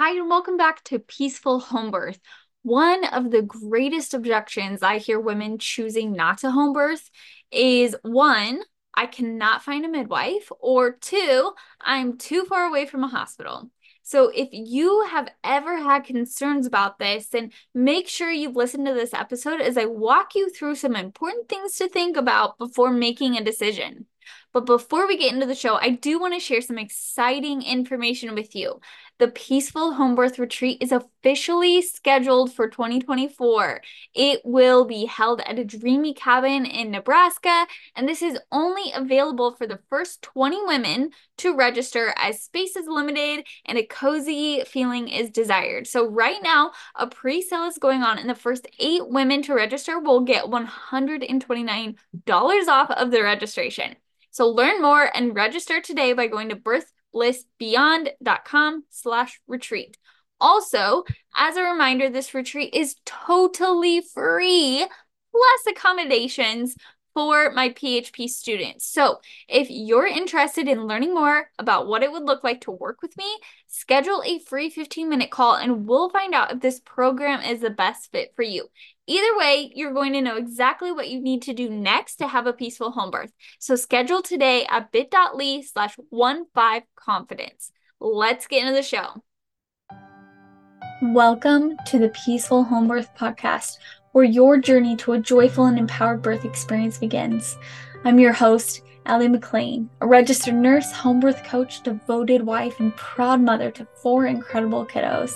Hi, and welcome back to Peaceful Home Birth. One of the greatest objections I hear women choosing not to home birth is one, I cannot find a midwife, or two, I'm too far away from a hospital. So, if you have ever had concerns about this, then make sure you've listened to this episode as I walk you through some important things to think about before making a decision. But before we get into the show, I do want to share some exciting information with you. The Peaceful Home Birth Retreat is officially scheduled for 2024. It will be held at a dreamy cabin in Nebraska, and this is only available for the first 20 women to register as space is limited and a cozy feeling is desired. So, right now, a pre sale is going on, and the first eight women to register will get $129 off of the registration. So learn more and register today by going to birthblissbeyond.com slash retreat. Also, as a reminder, this retreat is totally free, plus accommodations for my PHP students. So, if you're interested in learning more about what it would look like to work with me, schedule a free 15 minute call and we'll find out if this program is the best fit for you. Either way, you're going to know exactly what you need to do next to have a peaceful home birth. So, schedule today at bit.ly slash one five confidence. Let's get into the show. Welcome to the Peaceful Home Birth Podcast where your journey to a joyful and empowered birth experience begins. I'm your host, Allie McLean, a registered nurse, home birth coach, devoted wife, and proud mother to four incredible kiddos.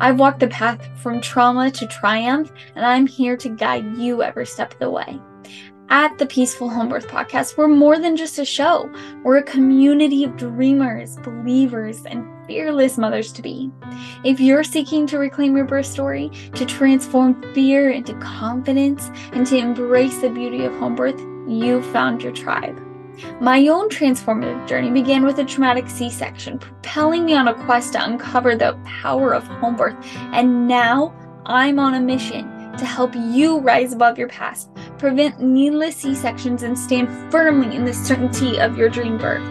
I've walked the path from trauma to triumph, and I'm here to guide you every step of the way. At the Peaceful Home Birth Podcast, we're more than just a show. We're a community of dreamers, believers, and fearless mothers to be. If you're seeking to reclaim your birth story, to transform fear into confidence, and to embrace the beauty of home birth, you've found your tribe. My own transformative journey began with a traumatic C section, propelling me on a quest to uncover the power of home birth. And now I'm on a mission to help you rise above your past, prevent needless C sections, and stand firmly in the certainty of your dream birth.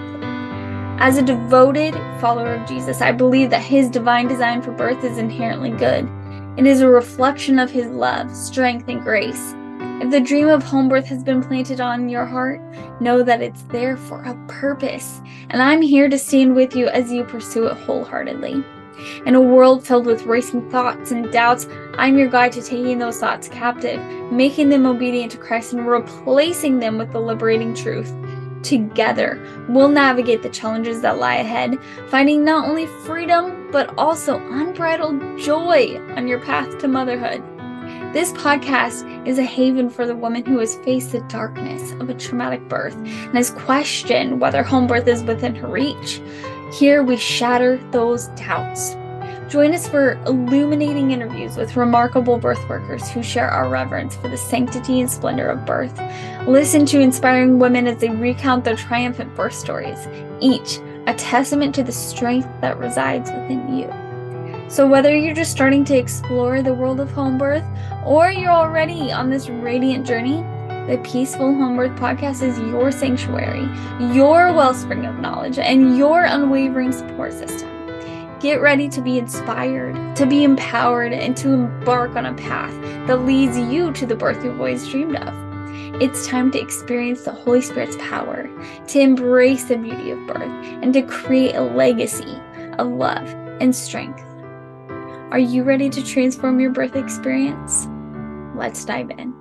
As a devoted follower of Jesus, I believe that his divine design for birth is inherently good. It is a reflection of his love, strength, and grace. If the dream of home birth has been planted on your heart, know that it's there for a purpose, and I'm here to stand with you as you pursue it wholeheartedly. In a world filled with racing thoughts and doubts, I'm your guide to taking those thoughts captive, making them obedient to Christ, and replacing them with the liberating truth. Together, we'll navigate the challenges that lie ahead, finding not only freedom, but also unbridled joy on your path to motherhood. This podcast is a haven for the woman who has faced the darkness of a traumatic birth and has questioned whether home birth is within her reach. Here we shatter those doubts. Join us for illuminating interviews with remarkable birth workers who share our reverence for the sanctity and splendor of birth. Listen to inspiring women as they recount their triumphant birth stories, each a testament to the strength that resides within you. So, whether you're just starting to explore the world of home birth or you're already on this radiant journey, the Peaceful Home Birth Podcast is your sanctuary, your wellspring of knowledge, and your unwavering support system. Get ready to be inspired, to be empowered, and to embark on a path that leads you to the birth you've always dreamed of. It's time to experience the Holy Spirit's power, to embrace the beauty of birth, and to create a legacy of love and strength. Are you ready to transform your birth experience? Let's dive in.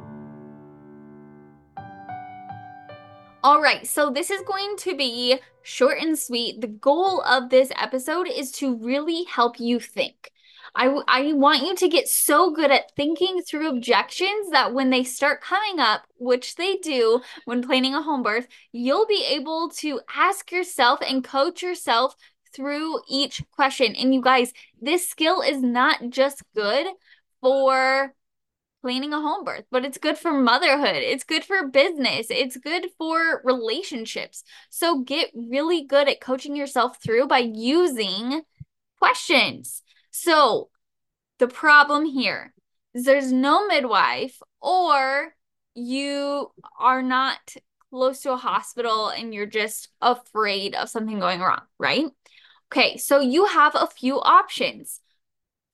All right, so this is going to be short and sweet. The goal of this episode is to really help you think. I, I want you to get so good at thinking through objections that when they start coming up, which they do when planning a home birth, you'll be able to ask yourself and coach yourself through each question. And you guys, this skill is not just good for planning a home birth, but it's good for motherhood. It's good for business. It's good for relationships. So get really good at coaching yourself through by using questions. So the problem here is there's no midwife or you are not close to a hospital and you're just afraid of something going wrong, right? Okay, so you have a few options.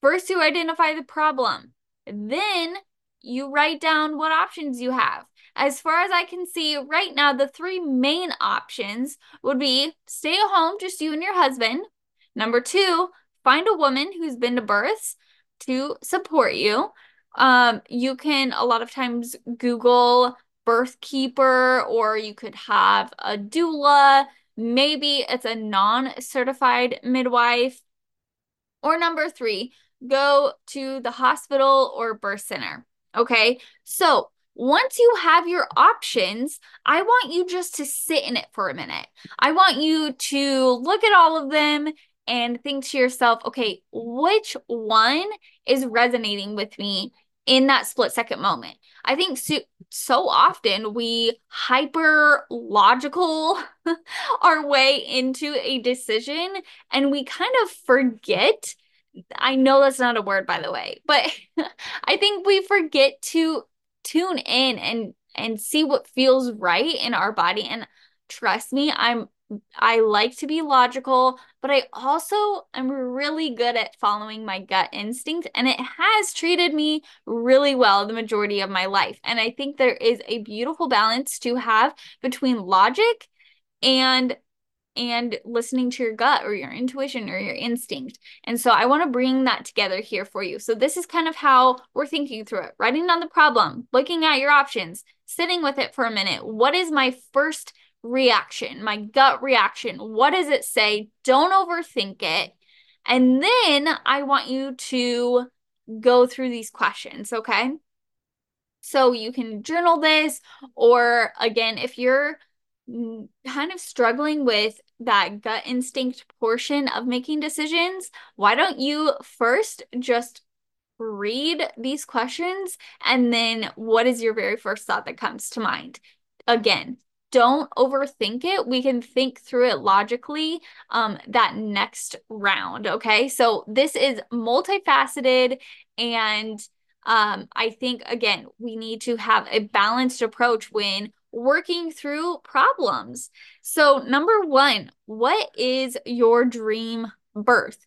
First, you identify the problem. Then you write down what options you have. As far as I can see right now, the three main options would be stay at home, just you and your husband. Number two, find a woman who's been to births to support you. Um, you can a lot of times Google birth keeper, or you could have a doula. Maybe it's a non certified midwife. Or number three, go to the hospital or birth center. Okay. So once you have your options, I want you just to sit in it for a minute. I want you to look at all of them and think to yourself, okay, which one is resonating with me in that split second moment? I think so, so often we hyper logical our way into a decision and we kind of forget I know that's not a word, by the way, but I think we forget to tune in and and see what feels right in our body. And trust me, I'm I like to be logical, but I also am really good at following my gut instinct, and it has treated me really well the majority of my life. And I think there is a beautiful balance to have between logic and and listening to your gut or your intuition or your instinct. And so I want to bring that together here for you. So this is kind of how we're thinking through it. Writing down the problem, looking at your options, sitting with it for a minute. What is my first reaction, my gut reaction? What does it say? Don't overthink it. And then I want you to go through these questions, okay? So you can journal this, or again, if you're kind of struggling with that gut instinct portion of making decisions, why don't you first just read these questions and then what is your very first thought that comes to mind? Again, don't overthink it. We can think through it logically um, that next round. Okay. So this is multifaceted and um, I think, again, we need to have a balanced approach when working through problems. So, number one, what is your dream birth?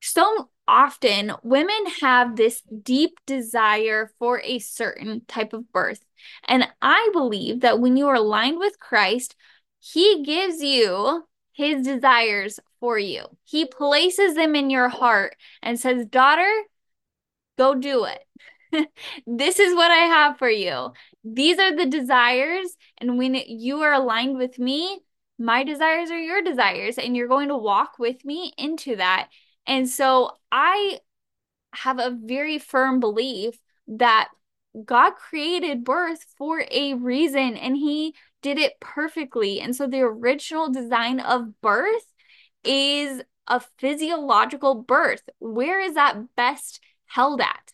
So often, women have this deep desire for a certain type of birth. And I believe that when you are aligned with Christ, He gives you His desires for you. He places them in your heart and says, Daughter, go do it. this is what I have for you. These are the desires. And when you are aligned with me, my desires are your desires. And you're going to walk with me into that. And so I have a very firm belief that God created birth for a reason and he did it perfectly. And so the original design of birth is a physiological birth. Where is that best held at?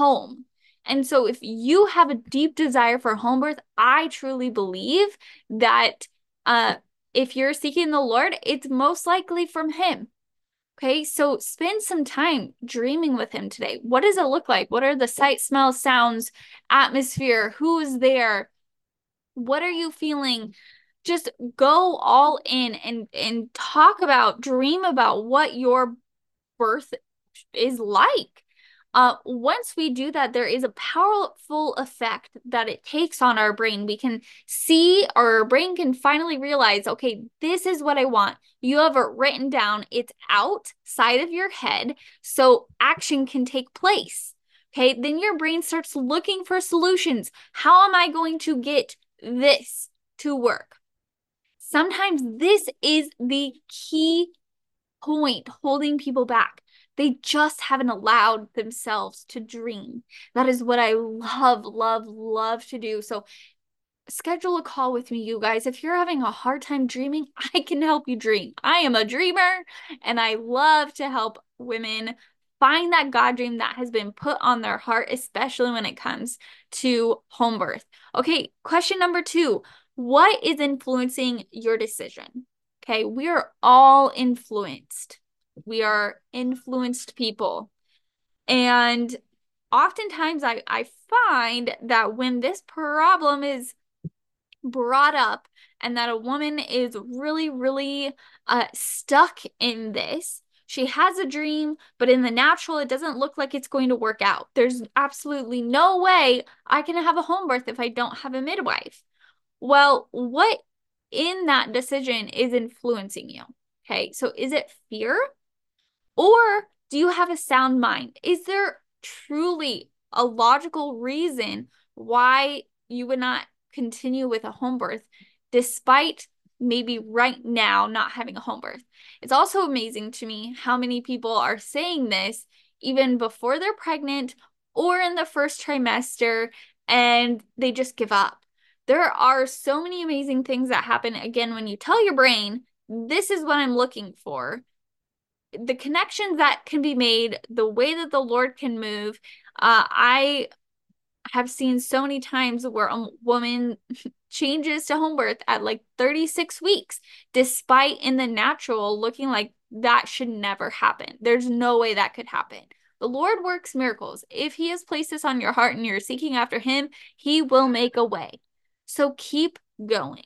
home. And so, if you have a deep desire for home birth, I truly believe that uh, if you're seeking the Lord, it's most likely from Him. Okay, so spend some time dreaming with Him today. What does it look like? What are the sight, smells, sounds, atmosphere? Who is there? What are you feeling? Just go all in and and talk about, dream about what your birth is like uh, once we do that, there is a powerful effect that it takes on our brain. We can see, our brain can finally realize, okay, this is what I want. You have it written down, it's outside of your head, so action can take place. Okay, then your brain starts looking for solutions. How am I going to get this to work? Sometimes this is the key point holding people back. They just haven't allowed themselves to dream. That is what I love, love, love to do. So schedule a call with me, you guys. If you're having a hard time dreaming, I can help you dream. I am a dreamer and I love to help women find that God dream that has been put on their heart, especially when it comes to home birth. Okay, question number two What is influencing your decision? Okay, we are all influenced we are influenced people. And oftentimes I, I find that when this problem is brought up and that a woman is really, really uh, stuck in this. She has a dream, but in the natural, it doesn't look like it's going to work out. There's absolutely no way I can have a home birth if I don't have a midwife. Well, what in that decision is influencing you? Okay, so is it fear? Or do you have a sound mind? Is there truly a logical reason why you would not continue with a home birth despite maybe right now not having a home birth. It's also amazing to me how many people are saying this even before they're pregnant or in the first trimester and they just give up. There are so many amazing things that happen again when you tell your brain, this is what I'm looking for. The connections that can be made, the way that the Lord can move. Uh, I have seen so many times where a woman changes to home birth at like 36 weeks, despite in the natural looking like that should never happen. There's no way that could happen. The Lord works miracles. If He has placed this on your heart and you're seeking after Him, He will make a way. So keep going.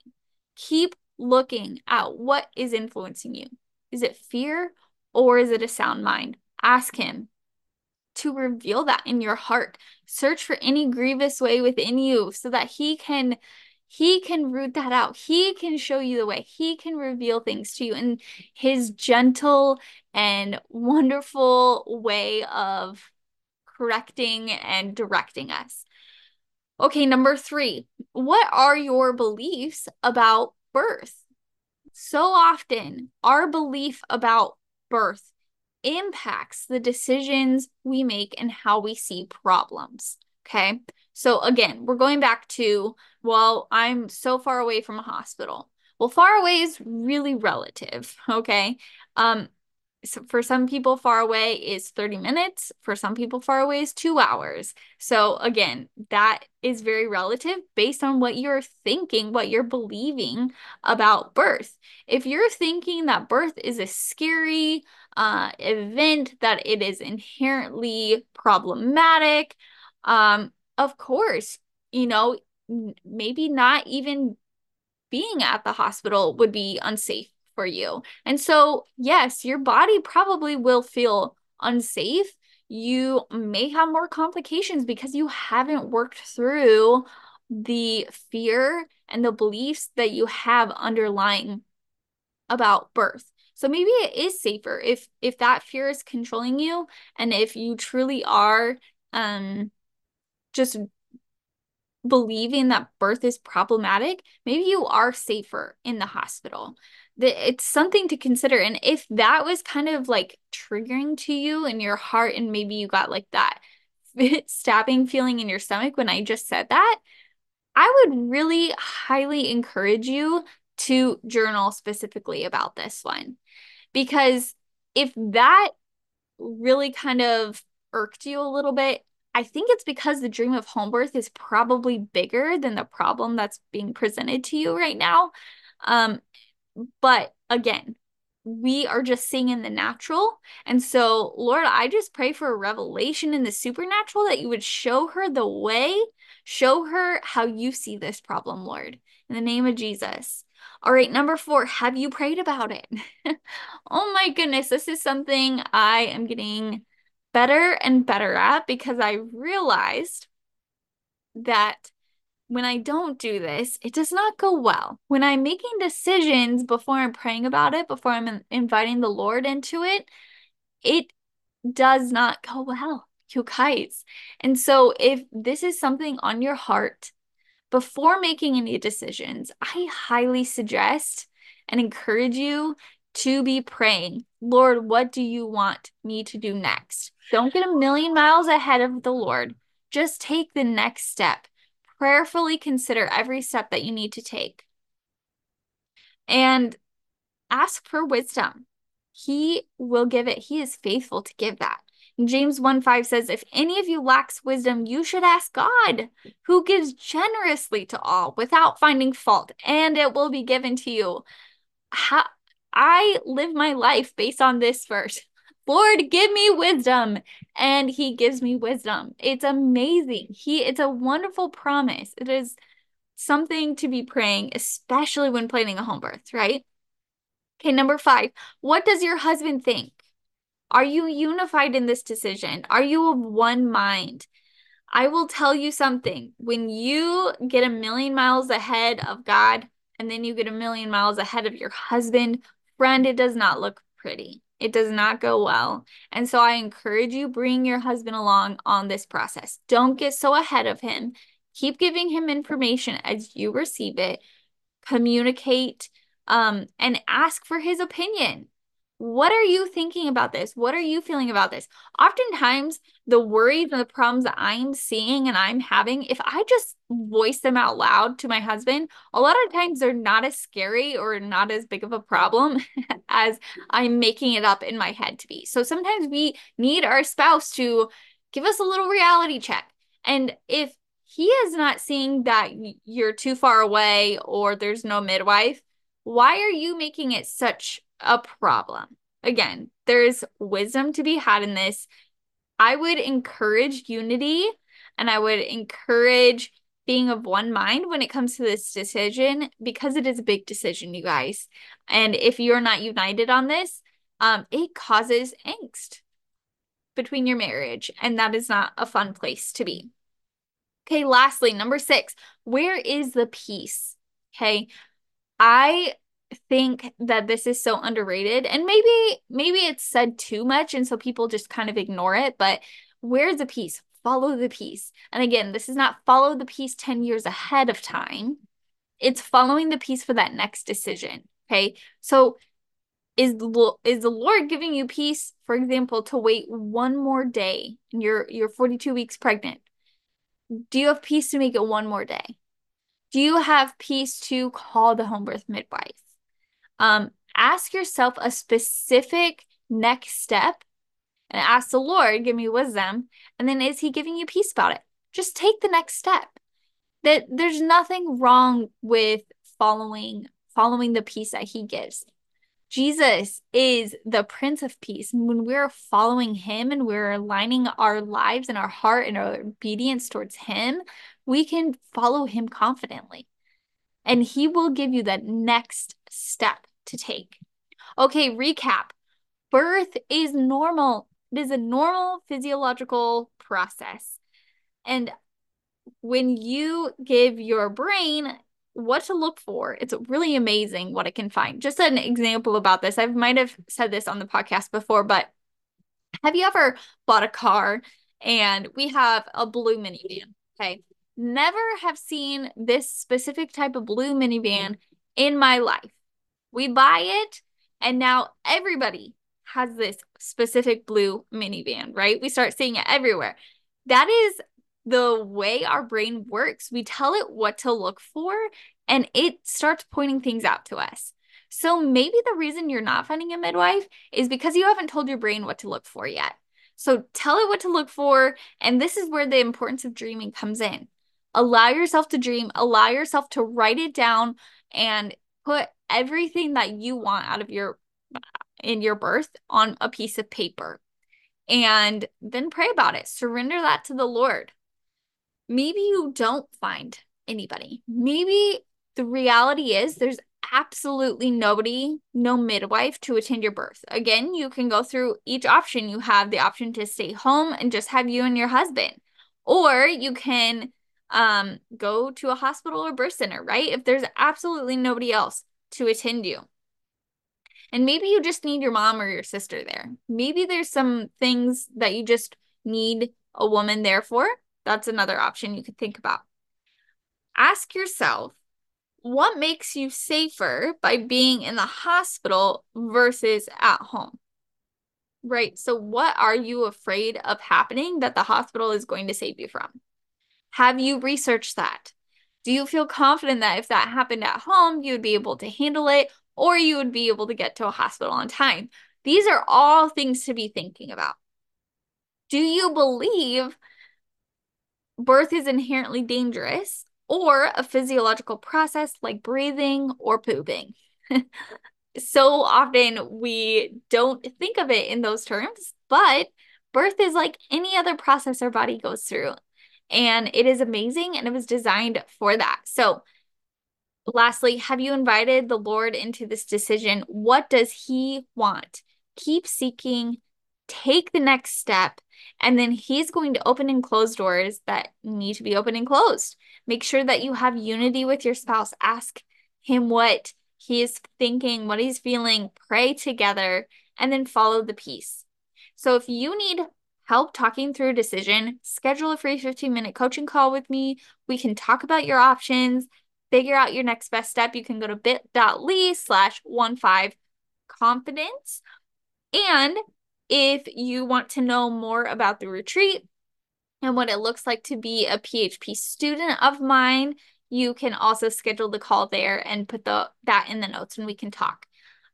Keep looking at what is influencing you. Is it fear or is it a sound mind? Ask Him to reveal that in your heart. Search for any grievous way within you so that he can he can root that out. He can show you the way. He can reveal things to you in his gentle and wonderful way of correcting and directing us. Okay, number 3. What are your beliefs about birth? So often, our belief about birth impacts the decisions we make and how we see problems. Okay. So again, we're going back to, well, I'm so far away from a hospital. Well, far away is really relative. Okay. Um, for some people far away is 30 minutes for some people far away is two hours. So again that is very relative based on what you're thinking what you're believing about birth. If you're thinking that birth is a scary uh, event that it is inherently problematic um, of course you know maybe not even being at the hospital would be unsafe for you. And so, yes, your body probably will feel unsafe. You may have more complications because you haven't worked through the fear and the beliefs that you have underlying about birth. So maybe it is safer if if that fear is controlling you and if you truly are um just believing that birth is problematic, maybe you are safer in the hospital that it's something to consider. And if that was kind of like triggering to you in your heart, and maybe you got like that stabbing feeling in your stomach when I just said that, I would really highly encourage you to journal specifically about this one. Because if that really kind of irked you a little bit, I think it's because the dream of home birth is probably bigger than the problem that's being presented to you right now. Um, but again, we are just seeing in the natural. And so, Lord, I just pray for a revelation in the supernatural that you would show her the way, show her how you see this problem, Lord, in the name of Jesus. All right, number four, have you prayed about it? oh my goodness, this is something I am getting better and better at because I realized that when I don't do this, it does not go well. When I'm making decisions before I'm praying about it, before I'm inviting the Lord into it, it does not go well, you guys. And so, if this is something on your heart, before making any decisions, I highly suggest and encourage you to be praying, Lord, what do you want me to do next? Don't get a million miles ahead of the Lord. Just take the next step prayerfully consider every step that you need to take and ask for wisdom. He will give it. He is faithful to give that. James 1 5 says, If any of you lacks wisdom, you should ask God, who gives generously to all without finding fault, and it will be given to you. How, I live my life based on this verse. Lord, give me wisdom. And he gives me wisdom. It's amazing. He it's a wonderful promise. It is something to be praying, especially when planning a home birth, right? Okay, number five, what does your husband think? Are you unified in this decision? Are you of one mind? I will tell you something. When you get a million miles ahead of God and then you get a million miles ahead of your husband, friend, it does not look pretty. It does not go well. And so I encourage you bring your husband along on this process. Don't get so ahead of him. Keep giving him information as you receive it. Communicate um, and ask for his opinion. What are you thinking about this? What are you feeling about this? Oftentimes, the worries and the problems that I'm seeing and I'm having, if I just voice them out loud to my husband, a lot of times they're not as scary or not as big of a problem as I'm making it up in my head to be. So sometimes we need our spouse to give us a little reality check. And if he is not seeing that you're too far away or there's no midwife, why are you making it such a problem? Again, there's wisdom to be had in this. I would encourage unity and I would encourage being of one mind when it comes to this decision because it is a big decision, you guys. And if you're not united on this, um, it causes angst between your marriage, and that is not a fun place to be. Okay, lastly, number six, where is the peace? Okay, I think that this is so underrated and maybe maybe it's said too much and so people just kind of ignore it but where's the peace follow the peace. And again this is not follow the peace 10 years ahead of time. It's following the peace for that next decision okay? So is the is the lord giving you peace for example to wait one more day and you're you're 42 weeks pregnant? Do you have peace to make it one more day? Do you have peace to call the home birth midwife? Um, ask yourself a specific next step and ask the Lord, give me wisdom. And then is he giving you peace about it? Just take the next step. That there's nothing wrong with following following the peace that he gives. Jesus is the Prince of Peace. And when we're following him and we're aligning our lives and our heart and our obedience towards him, we can follow him confidently. And he will give you that next step to take. Okay, recap. Birth is normal. It is a normal physiological process. And when you give your brain what to look for, it's really amazing what it can find. Just an example about this. I might have said this on the podcast before, but have you ever bought a car and we have a blue minivan? Okay never have seen this specific type of blue minivan in my life. We buy it, and now everybody has this specific blue minivan, right? We start seeing it everywhere. That is the way our brain works. We tell it what to look for, and it starts pointing things out to us. So maybe the reason you're not finding a midwife is because you haven't told your brain what to look for yet. So tell it what to look for. And this is where the importance of dreaming comes in. Allow yourself to dream, allow yourself to write it down and put everything that you want out of your in your birth on a piece of paper. And then pray about it. Surrender that to the Lord. Maybe you don't find anybody. Maybe the reality is there's absolutely nobody, no midwife to attend your birth. Again, you can go through each option. You have the option to stay home and just have you and your husband, or you can um, go to a hospital or birth center, right? If there's absolutely nobody else to attend you. And maybe you just need your mom or your sister there. Maybe there's some things that you just need a woman there for. That's another option you could think about. Ask yourself what makes you safer by being in the hospital versus at home? Right. So, what are you afraid of happening that the hospital is going to save you from? Have you researched that? Do you feel confident that if that happened at home, you would be able to handle it or you would be able to get to a hospital on time? These are all things to be thinking about. Do you believe birth is inherently dangerous or a physiological process like breathing or pooping? so often we don't think of it in those terms, but birth is like any other process our body goes through and it is amazing and it was designed for that. So Lastly, have you invited the Lord into this decision? What does He want? Keep seeking, take the next step, and then He's going to open and close doors that need to be open and closed. Make sure that you have unity with your spouse. Ask Him what He is thinking, what He's feeling. Pray together, and then follow the peace. So if you need help talking through a decision, schedule a free 15 minute coaching call with me. We can talk about your options, figure out your next best step. You can go to bit.ly slash one five confidence. And if you want to know more about the retreat and what it looks like to be a PHP student of mine, you can also schedule the call there and put the that in the notes and we can talk.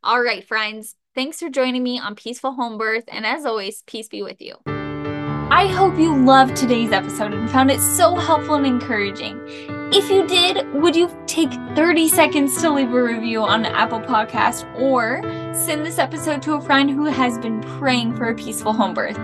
All right, friends. Thanks for joining me on Peaceful Home Birth. And as always, peace be with you. I hope you loved today's episode and found it so helpful and encouraging. If you did, would you take 30 seconds to leave a review on the Apple Podcast or send this episode to a friend who has been praying for a peaceful home birth?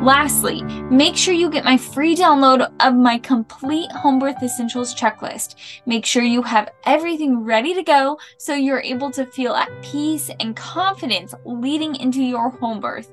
Lastly, make sure you get my free download of my complete home birth essentials checklist. Make sure you have everything ready to go so you're able to feel at peace and confidence leading into your home birth.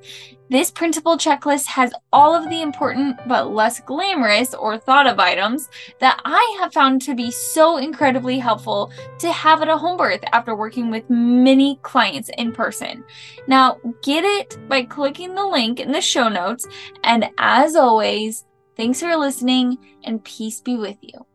This printable checklist has all of the important but less glamorous or thought of items that I have found to be so incredibly helpful to have at a home birth after working with many clients in person. Now, get it by clicking the link in the show notes. And as always, thanks for listening and peace be with you.